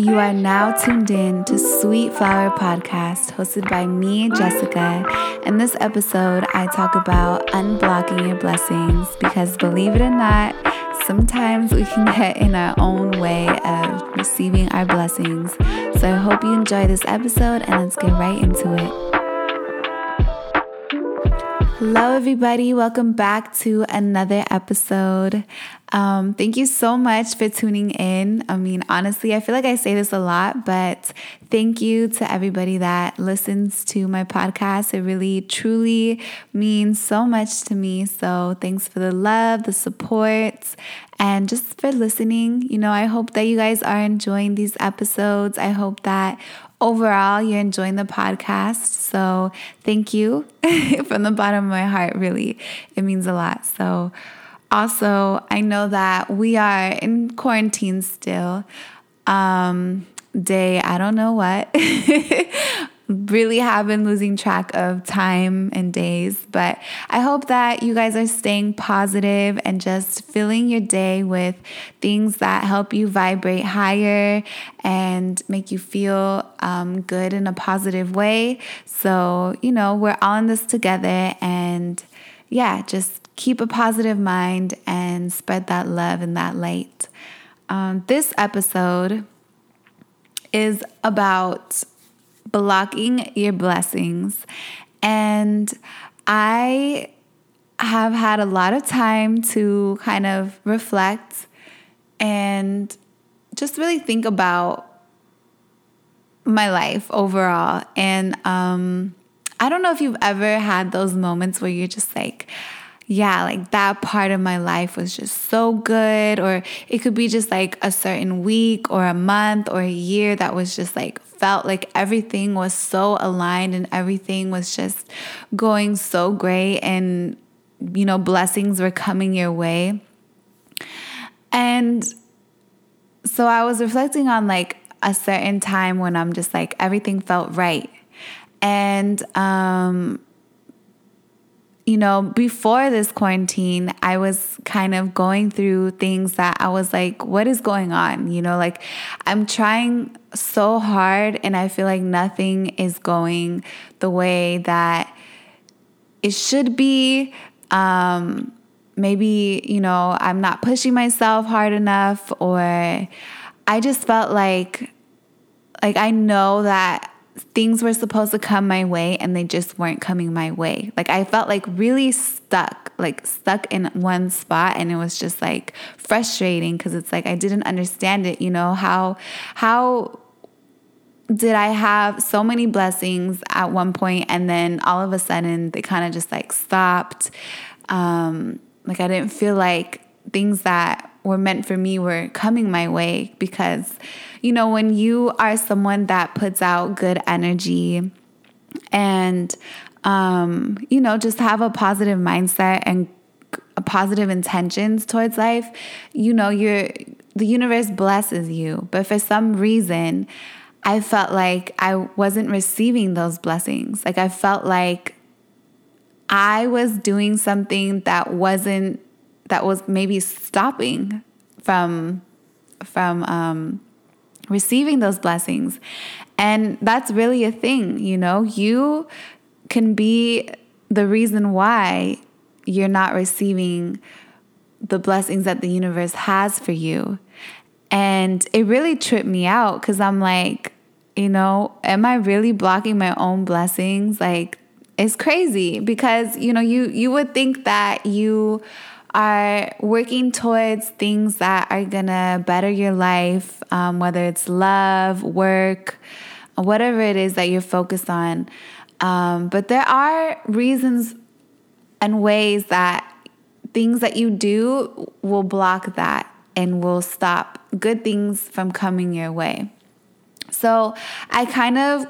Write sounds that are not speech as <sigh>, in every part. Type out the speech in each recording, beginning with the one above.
You are now tuned in to Sweet Flower Podcast, hosted by me, Jessica. In this episode, I talk about unblocking your blessings because, believe it or not, sometimes we can get in our own way of receiving our blessings. So I hope you enjoy this episode and let's get right into it. Hello, everybody. Welcome back to another episode. Um, thank you so much for tuning in. I mean, honestly, I feel like I say this a lot, but thank you to everybody that listens to my podcast. It really, truly means so much to me. So, thanks for the love, the support, and just for listening. You know, I hope that you guys are enjoying these episodes. I hope that overall you're enjoying the podcast. So thank you <laughs> from the bottom of my heart, really. It means a lot. So, also, I know that we are in quarantine still. Um, day, I don't know what. <laughs> really have been losing track of time and days, but I hope that you guys are staying positive and just filling your day with things that help you vibrate higher and make you feel um, good in a positive way. So, you know, we're all in this together and yeah, just keep a positive mind and spread that love and that light. Um, this episode is about blocking your blessings. And I have had a lot of time to kind of reflect and just really think about my life overall. And um, I don't know if you've ever had those moments where you're just like, yeah, like that part of my life was just so good. Or it could be just like a certain week or a month or a year that was just like felt like everything was so aligned and everything was just going so great and, you know, blessings were coming your way. And so I was reflecting on like a certain time when I'm just like everything felt right. And um you know, before this quarantine, I was kind of going through things that I was like, what is going on? You know, like I'm trying so hard and I feel like nothing is going the way that it should be. Um, maybe, you know, I'm not pushing myself hard enough or I just felt like like I know that things were supposed to come my way and they just weren't coming my way. Like I felt like really stuck, like stuck in one spot and it was just like frustrating because it's like I didn't understand it, you know, how how did I have so many blessings at one point and then all of a sudden they kind of just like stopped. Um like I didn't feel like things that were meant for me were coming my way because you know, when you are someone that puts out good energy and, um, you know, just have a positive mindset and positive intentions towards life, you know, you're, the universe blesses you. But for some reason, I felt like I wasn't receiving those blessings. Like I felt like I was doing something that wasn't that was maybe stopping from from um receiving those blessings. And that's really a thing, you know? You can be the reason why you're not receiving the blessings that the universe has for you. And it really tripped me out because I'm like, you know, am I really blocking my own blessings? Like, it's crazy because, you know, you you would think that you are working towards things that are gonna better your life, um, whether it's love, work, whatever it is that you're focused on. Um, but there are reasons and ways that things that you do will block that and will stop good things from coming your way. So I kind of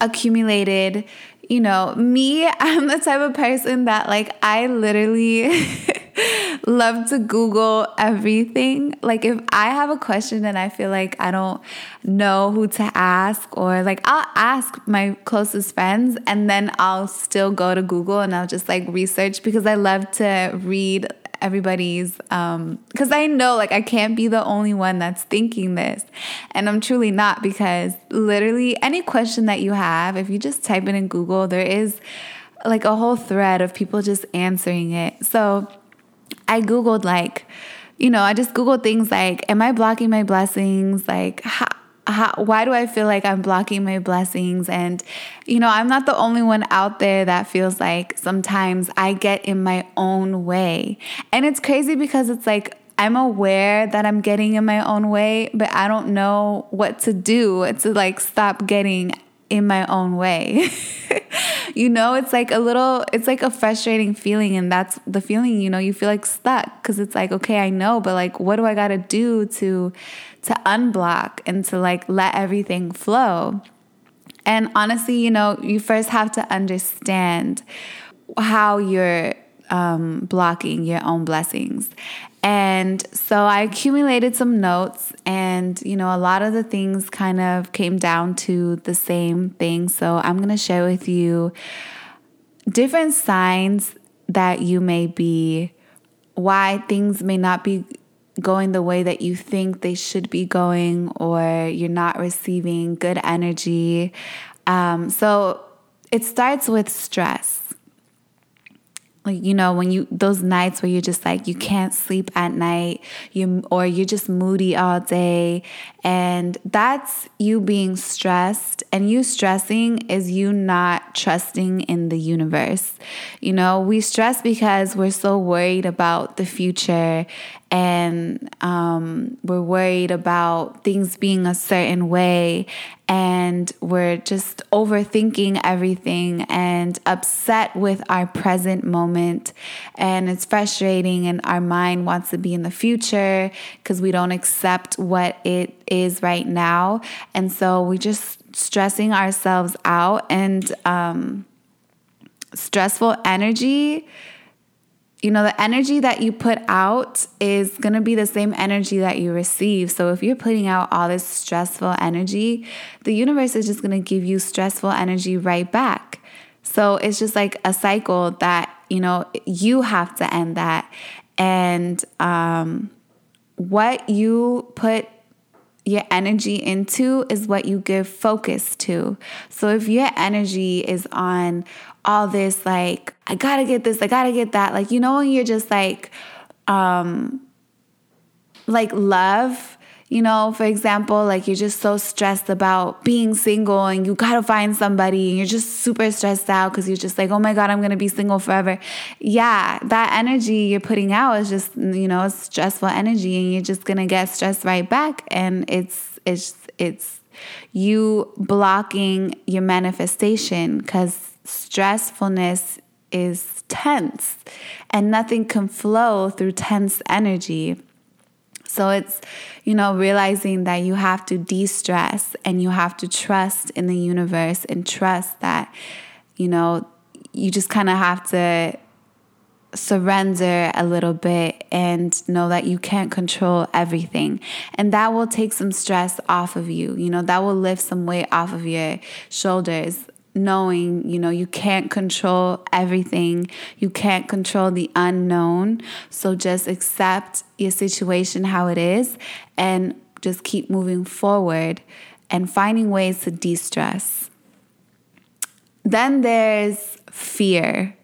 accumulated, you know, me, <laughs> I'm the type of person that like I literally <laughs> <laughs> love to Google everything. Like if I have a question and I feel like I don't know who to ask, or like I'll ask my closest friends and then I'll still go to Google and I'll just like research because I love to read everybody's, um, because I know like I can't be the only one that's thinking this. And I'm truly not because literally any question that you have, if you just type it in Google, there is like a whole thread of people just answering it. So I Googled like, you know, I just Googled things like, am I blocking my blessings? Like, how, how, why do I feel like I'm blocking my blessings? And, you know, I'm not the only one out there that feels like sometimes I get in my own way. And it's crazy because it's like, I'm aware that I'm getting in my own way, but I don't know what to do to like stop getting in my own way. <laughs> <laughs> you know, it's like a little, it's like a frustrating feeling. And that's the feeling, you know, you feel like stuck because it's like, okay, I know, but like, what do I got to do to, to unblock and to like let everything flow? And honestly, you know, you first have to understand how you're um, blocking your own blessings. And so I accumulated some notes, and you know, a lot of the things kind of came down to the same thing. So I'm going to share with you different signs that you may be, why things may not be going the way that you think they should be going, or you're not receiving good energy. Um, so it starts with stress like you know when you those nights where you're just like you can't sleep at night you or you're just moody all day and that's you being stressed and you stressing is you not trusting in the universe. You know we stress because we're so worried about the future and um, we're worried about things being a certain way and we're just overthinking everything and upset with our present moment. And it's frustrating and our mind wants to be in the future because we don't accept what it is right now. And so we're just stressing ourselves out and um, stressful energy you know, the energy that you put out is going to be the same energy that you receive. So if you're putting out all this stressful energy, the universe is just going to give you stressful energy right back. So it's just like a cycle that, you know, you have to end that. And um, what you put your energy into is what you give focus to. So if your energy is on all this like I got to get this, I got to get that, like you know when you're just like um like love you know, for example, like you're just so stressed about being single and you gotta find somebody and you're just super stressed out because you're just like, oh my God, I'm gonna be single forever. Yeah, that energy you're putting out is just, you know, it's stressful energy and you're just gonna get stressed right back. And it's, it's, it's you blocking your manifestation because stressfulness is tense and nothing can flow through tense energy. So it's, you know, realizing that you have to de stress and you have to trust in the universe and trust that, you know, you just kind of have to surrender a little bit and know that you can't control everything. And that will take some stress off of you. You know, that will lift some weight off of your shoulders knowing, you know, you can't control everything, you can't control the unknown. So just accept your situation how it is and just keep moving forward and finding ways to de stress. Then there's fear.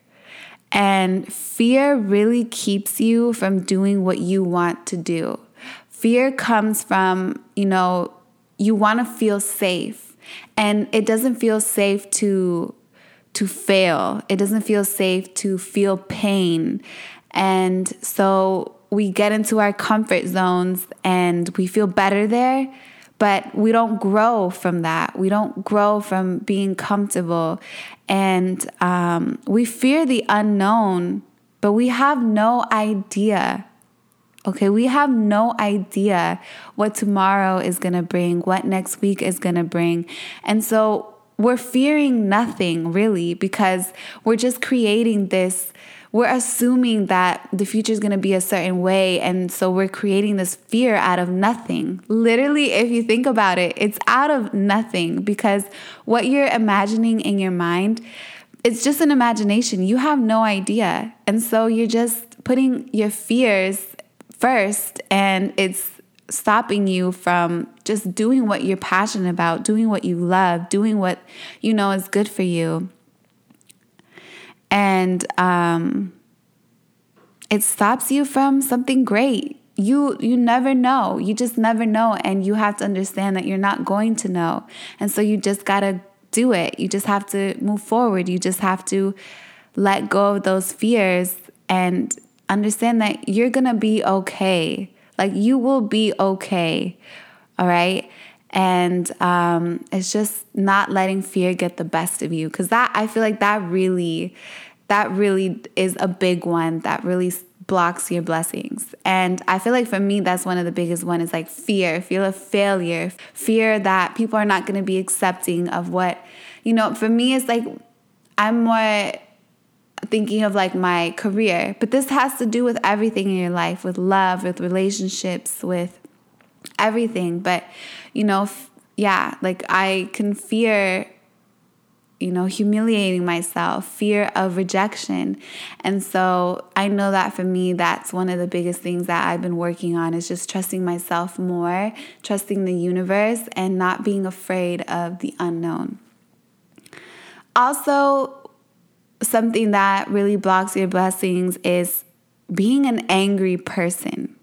And fear really keeps you from doing what you want to do. Fear comes from, you know, you want to feel safe and it doesn't feel safe to to fail. It doesn't feel safe to feel pain. And so we get into our comfort zones and we feel better there, but we don't grow from that. We don't grow from being comfortable. And um, we fear the unknown, but we have no idea Okay, we have no idea what tomorrow is going to bring, what next week is going to bring. And so we're fearing nothing really because we're just creating this. We're assuming that the future is going to be a certain way. And so we're creating this fear out of nothing. Literally, if you think about it, it's out of nothing because what you're imagining in your mind, it's just an imagination. You have no idea. And so you're just putting your fears first and it's stopping you from just doing what you're passionate about, doing what you love, doing what you know is good for you. And um, it stops you from something great. You you never know. You just never know and you have to understand that you're not going to know. And so you just got to do it. You just have to move forward. You just have to let go of those fears and understand that you're to be okay. Like you will be okay. All right. And um, it's just not letting fear get the best of you. Cause that, I feel like that really, that really is a big one that really blocks your blessings. And I feel like for me, that's one of the biggest one is like fear, fear of failure, fear that people are not going to be accepting of what, you know, for me, it's like I'm more thinking of like my career, but this has to do with everything in your life, with love, with relationships, with everything. But, you know, f- yeah, like I can fear you know, humiliating myself, fear of rejection. And so I know that for me, that's one of the biggest things that I've been working on is just trusting myself more, trusting the universe, and not being afraid of the unknown. Also, something that really blocks your blessings is being an angry person.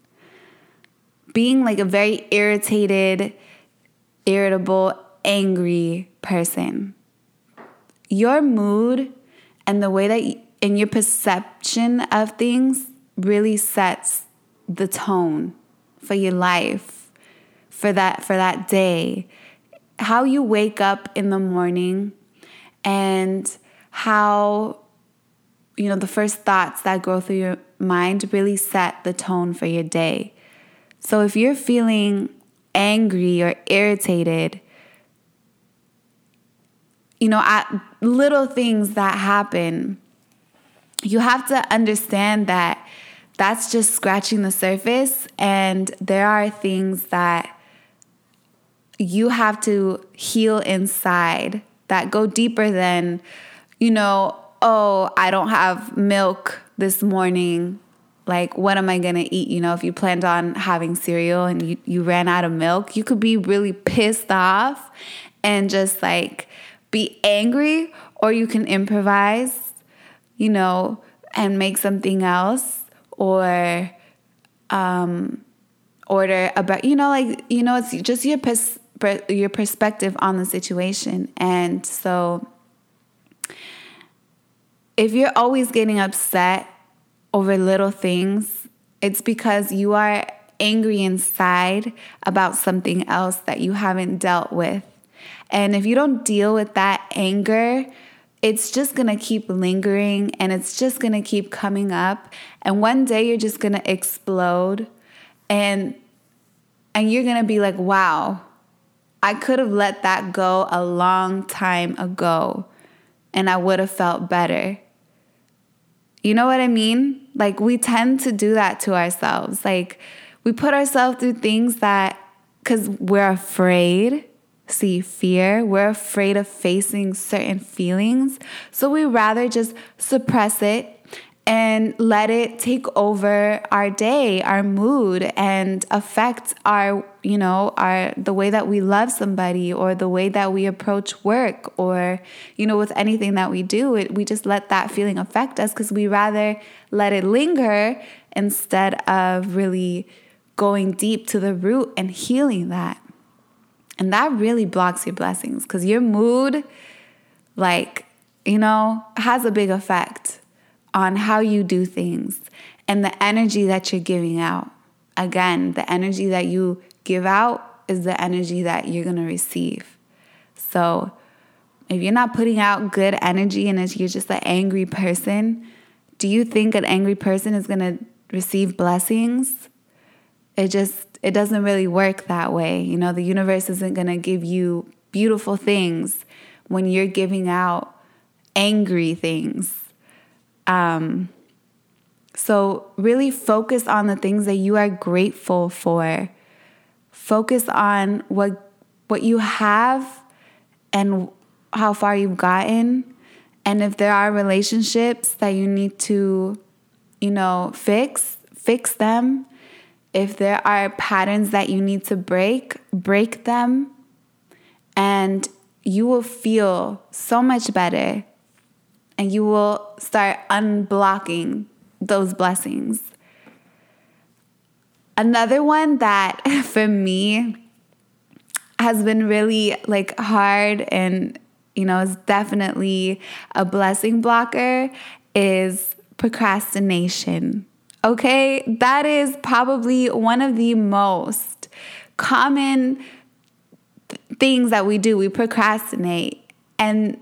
Being like a very irritated, irritable, angry person your mood and the way that you, your perception of things really sets the tone for your life for that for that day how you wake up in the morning and how you know the first thoughts that go through your mind really set the tone for your day. So if you're feeling angry or irritated you know, at little things that happen, you have to understand that that's just scratching the surface, and there are things that you have to heal inside that go deeper than, you know, oh, I don't have milk this morning. Like, what am I gonna eat? You know, if you planned on having cereal and you, you ran out of milk, you could be really pissed off and just like be angry or you can improvise, you know, and make something else or um, order about, you know, like, you know, it's just your, pers- your perspective on the situation. And so if you're always getting upset over little things, it's because you are angry inside about something else that you haven't dealt with and if you don't deal with that anger, it's just gonna keep lingering and it's just gonna keep coming up. And one day you're just gonna explode and and you're gonna be like, wow, I could have let that go a long time ago and I would have felt better. You know what I mean? Like we tend to do that to ourselves. Like we put ourselves through things that because we're afraid see fear. We're afraid of facing certain feelings. So we rather just suppress it and let it take over our day, our mood and affect our, you know, our the way that we love somebody or the way that we approach work or you know with anything that we do, it, we just let that feeling affect us cuz we rather let it linger instead of really going deep to the root and healing that. And that really blocks your blessings because your mood, like, you know, has a big effect on how you do things and the energy that you're giving out. Again, the energy that you give out is the energy that you're going to receive. So, if you're not putting out good energy and you're just an angry person, do you think an angry person is going to receive blessings? It just it doesn't really work that way. You know, the universe isn't going to give you beautiful things when you're giving out angry things. Um, so, really focus on the things that you are grateful for. Focus on what what you have and how far you've gotten. And if there are relationships that you need to, you know, fix, fix them. If there are patterns that you need to break, break them. And you will feel so much better and you will start unblocking those blessings. Another one that <laughs> for me has been really like hard and you know is definitely a blessing blocker is procrastination. Okay? That is probably one of the most common things that we do. We procrastinate and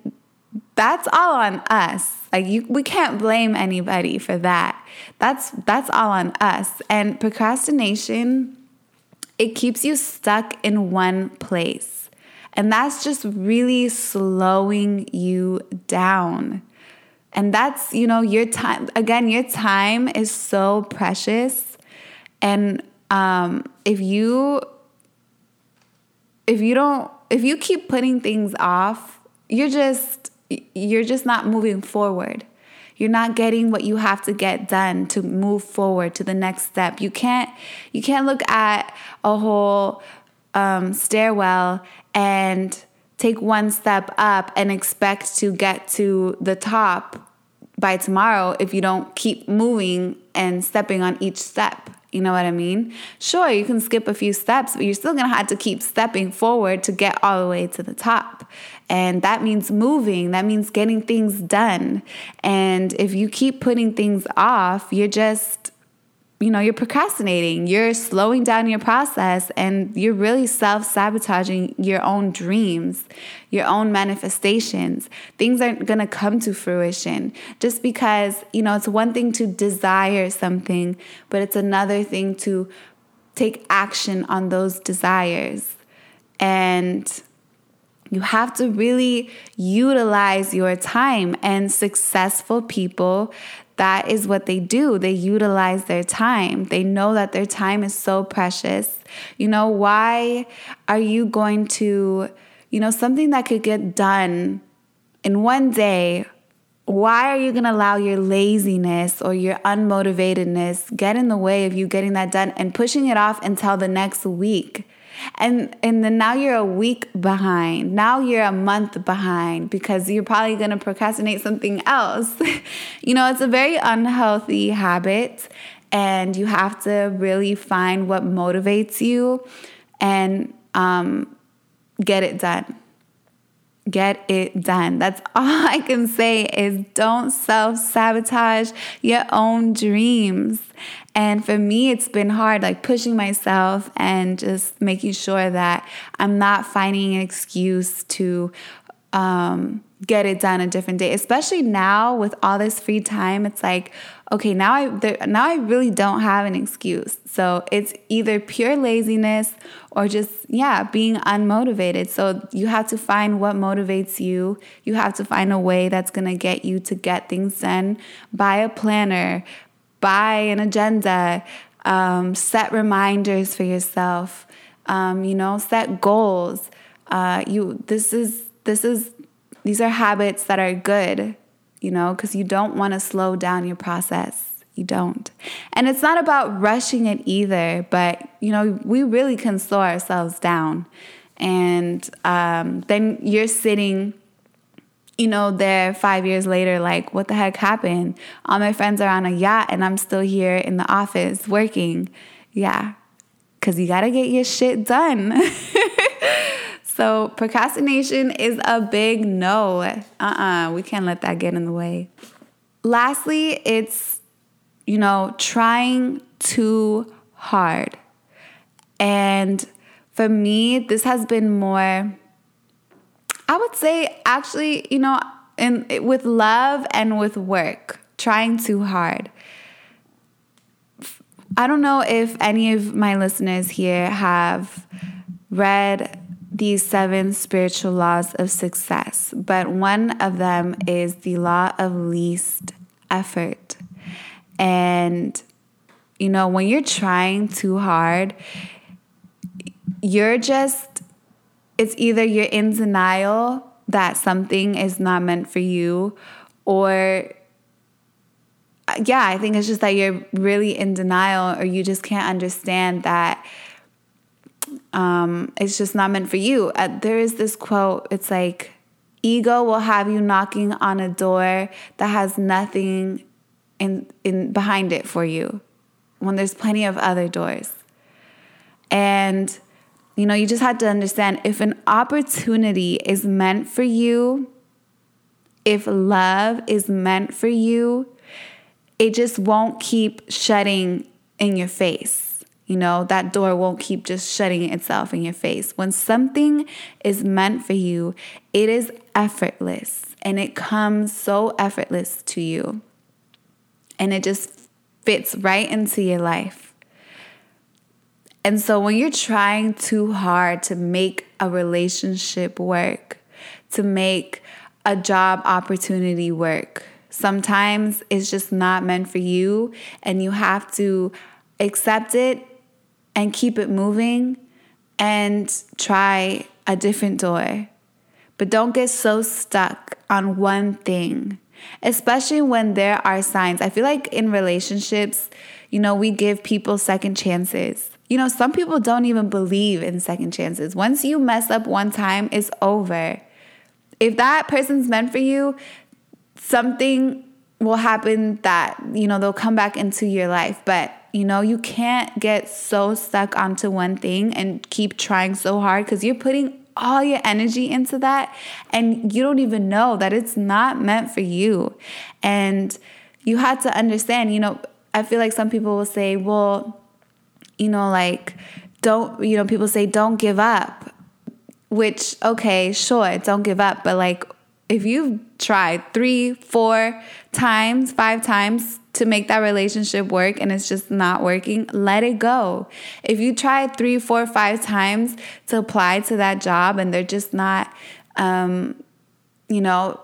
that's all on us. Like you we can't blame anybody for that. That's that's all on us. And procrastination it keeps you stuck in one place. And that's just really slowing you down. And that's, you know, your time again, your time is so precious. And um if you if you don't if you keep putting things off, you're just you're just not moving forward. You're not getting what you have to get done to move forward to the next step. You can't you can't look at a whole um, stairwell and take one step up and expect to get to the top by tomorrow if you don't keep moving and stepping on each step. You know what I mean? Sure, you can skip a few steps, but you're still gonna have to keep stepping forward to get all the way to the top. And that means moving, that means getting things done. And if you keep putting things off, you're just you know, you're procrastinating, you're slowing down your process, and you're really self sabotaging your own dreams, your own manifestations. Things aren't gonna come to fruition just because, you know, it's one thing to desire something, but it's another thing to take action on those desires. And you have to really utilize your time. And successful people, that is what they do. They utilize their time. They know that their time is so precious. You know, why are you going to, you know, something that could get done in one day? Why are you going to allow your laziness or your unmotivatedness get in the way of you getting that done and pushing it off until the next week? And and then now you're a week behind now you're a month behind because you're probably going to procrastinate something else <laughs> you know it's a very unhealthy habit and you have to really find what motivates you and um, get it done get it done. That's <laughs> all I can say is don't self sabotage your own dreams. And for me, it's been hard, like pushing myself and just making sure that I'm not finding an excuse to um, get it done a different day. Especially now with all this free time, it's like, okay, now I there, now I really don't have an excuse. So it's either pure laziness or just yeah, being unmotivated. So you have to find what motivates you. You have to find a way that's going to get you to get things done. Buy a planner, buy an agenda, um, set reminders for yourself. Um, you know, set goals. Uh, you this is this is these are habits that are good, you know, because you don't want to slow down your process. You don't. And it's not about rushing it either, but, you know, we really can slow ourselves down. And um, then you're sitting, you know, there five years later, like, what the heck happened? All my friends are on a yacht and I'm still here in the office working. Yeah, because you got to get your shit done. <laughs> So procrastination is a big no. Uh-uh, we can't let that get in the way. Lastly, it's you know, trying too hard. And for me, this has been more I would say actually, you know, in with love and with work, trying too hard. I don't know if any of my listeners here have read these seven spiritual laws of success, but one of them is the law of least effort. And, you know, when you're trying too hard, you're just, it's either you're in denial that something is not meant for you, or yeah, I think it's just that you're really in denial or you just can't understand that um, it's just not meant for you. Uh, there is this quote, it's like, ego will have you knocking on a door that has nothing in, in behind it for you when there's plenty of other doors. And you know, you just have to understand if an opportunity is meant for you, if love is meant for you, it just won't keep shutting in your face. You know, that door won't keep just shutting itself in your face. When something is meant for you, it is effortless and it comes so effortless to you. And it just fits right into your life. And so when you're trying too hard to make a relationship work, to make a job opportunity work, Sometimes it's just not meant for you, and you have to accept it and keep it moving and try a different door. But don't get so stuck on one thing, especially when there are signs. I feel like in relationships, you know, we give people second chances. You know, some people don't even believe in second chances. Once you mess up one time, it's over. If that person's meant for you, something will happen that, you know, they'll come back into your life. But, you know, you can't get so stuck onto one thing and keep trying so hard because you're putting all your energy into that and you don't even know that it's not meant for you. And you had to understand, you know, I feel like some people will say, well, you know, like, don't, you know, people say, don't give up, which, okay, sure, don't give up. But like, if you've tried three, four times, five times to make that relationship work and it's just not working, let it go. If you tried three, four, five times to apply to that job and they're just not, um, you know,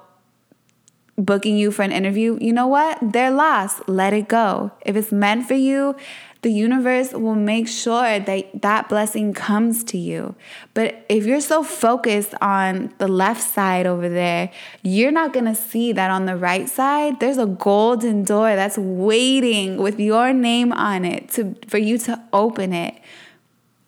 booking you for an interview, you know what? They're lost. Let it go. If it's meant for you, the universe will make sure that that blessing comes to you. But if you're so focused on the left side over there, you're not going to see that on the right side, there's a golden door that's waiting with your name on it to for you to open it.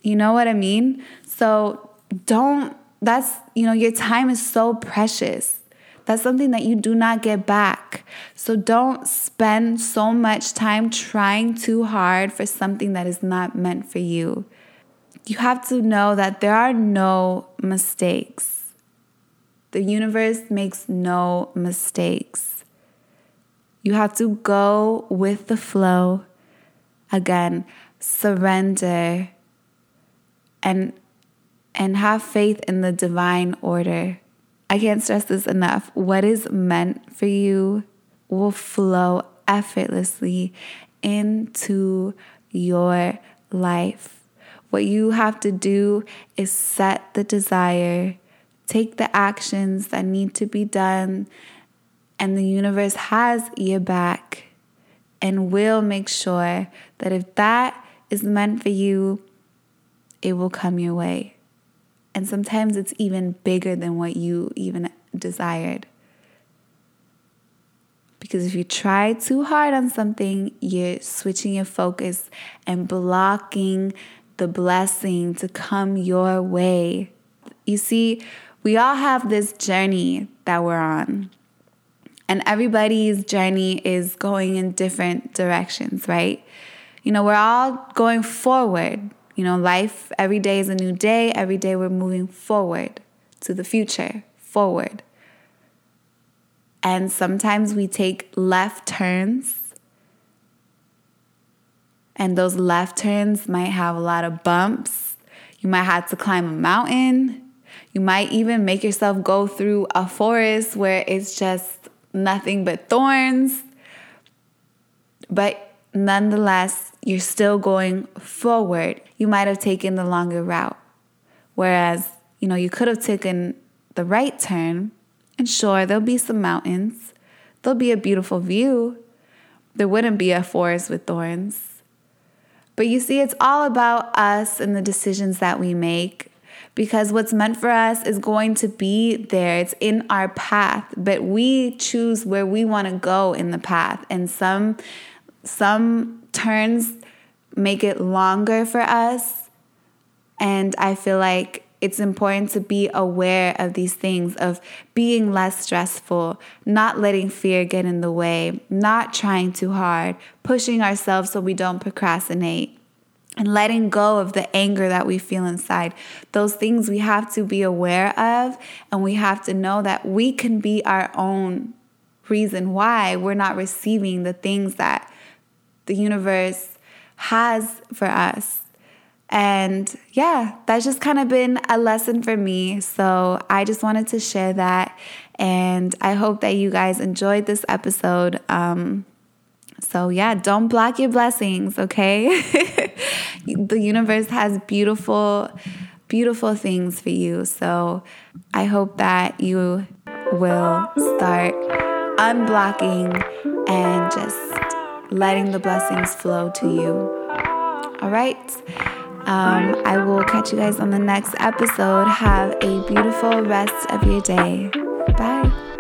You know what I mean? So don't that's, you know, your time is so precious. That's something that you do not get back. So don't spend so much time trying too hard for something that is not meant for you. You have to know that there are no mistakes. The universe makes no mistakes. You have to go with the flow. Again, surrender and and have faith in the divine order. I can't stress this enough. What is meant for you will flow effortlessly into your life. What you have to do is set the desire, take the actions that need to be done, and the universe has your back and will make sure that if that is meant for you, it will come your way. And sometimes it's even bigger than what you even desired. Because if you try too hard on something, you're switching your focus and blocking the blessing to come your way. You see, we all have this journey that we're on. And everybody's journey is going in different directions, right? You know, we're all going forward, you know, life, every day is a new day. Every day we're moving forward to the future, forward. And sometimes we take left turns. And those left turns might have a lot of bumps. You might have to climb a mountain. You might even make yourself go through a forest where it's just nothing but thorns. But nonetheless, you're still going forward. You might have taken the longer route. Whereas, you know, you could have taken the right turn, and sure, there'll be some mountains, there'll be a beautiful view. There wouldn't be a forest with thorns. But you see, it's all about us and the decisions that we make because what's meant for us is going to be there. It's in our path, but we choose where we want to go in the path. And some some turns make it longer for us. And I feel like it's important to be aware of these things of being less stressful, not letting fear get in the way, not trying too hard, pushing ourselves so we don't procrastinate and letting go of the anger that we feel inside. Those things we have to be aware of, and we have to know that we can be our own reason why we're not receiving the things that the universe has for us. And yeah, that's just kind of been a lesson for me. So I just wanted to share that. And I hope that you guys enjoyed this episode. Um, so yeah, don't block your blessings, okay? <laughs> the universe has beautiful, beautiful things for you. So I hope that you will start unblocking and just letting the blessings flow to you. All right. Um, I will catch you guys on the next episode. Have a beautiful rest of your day. Bye.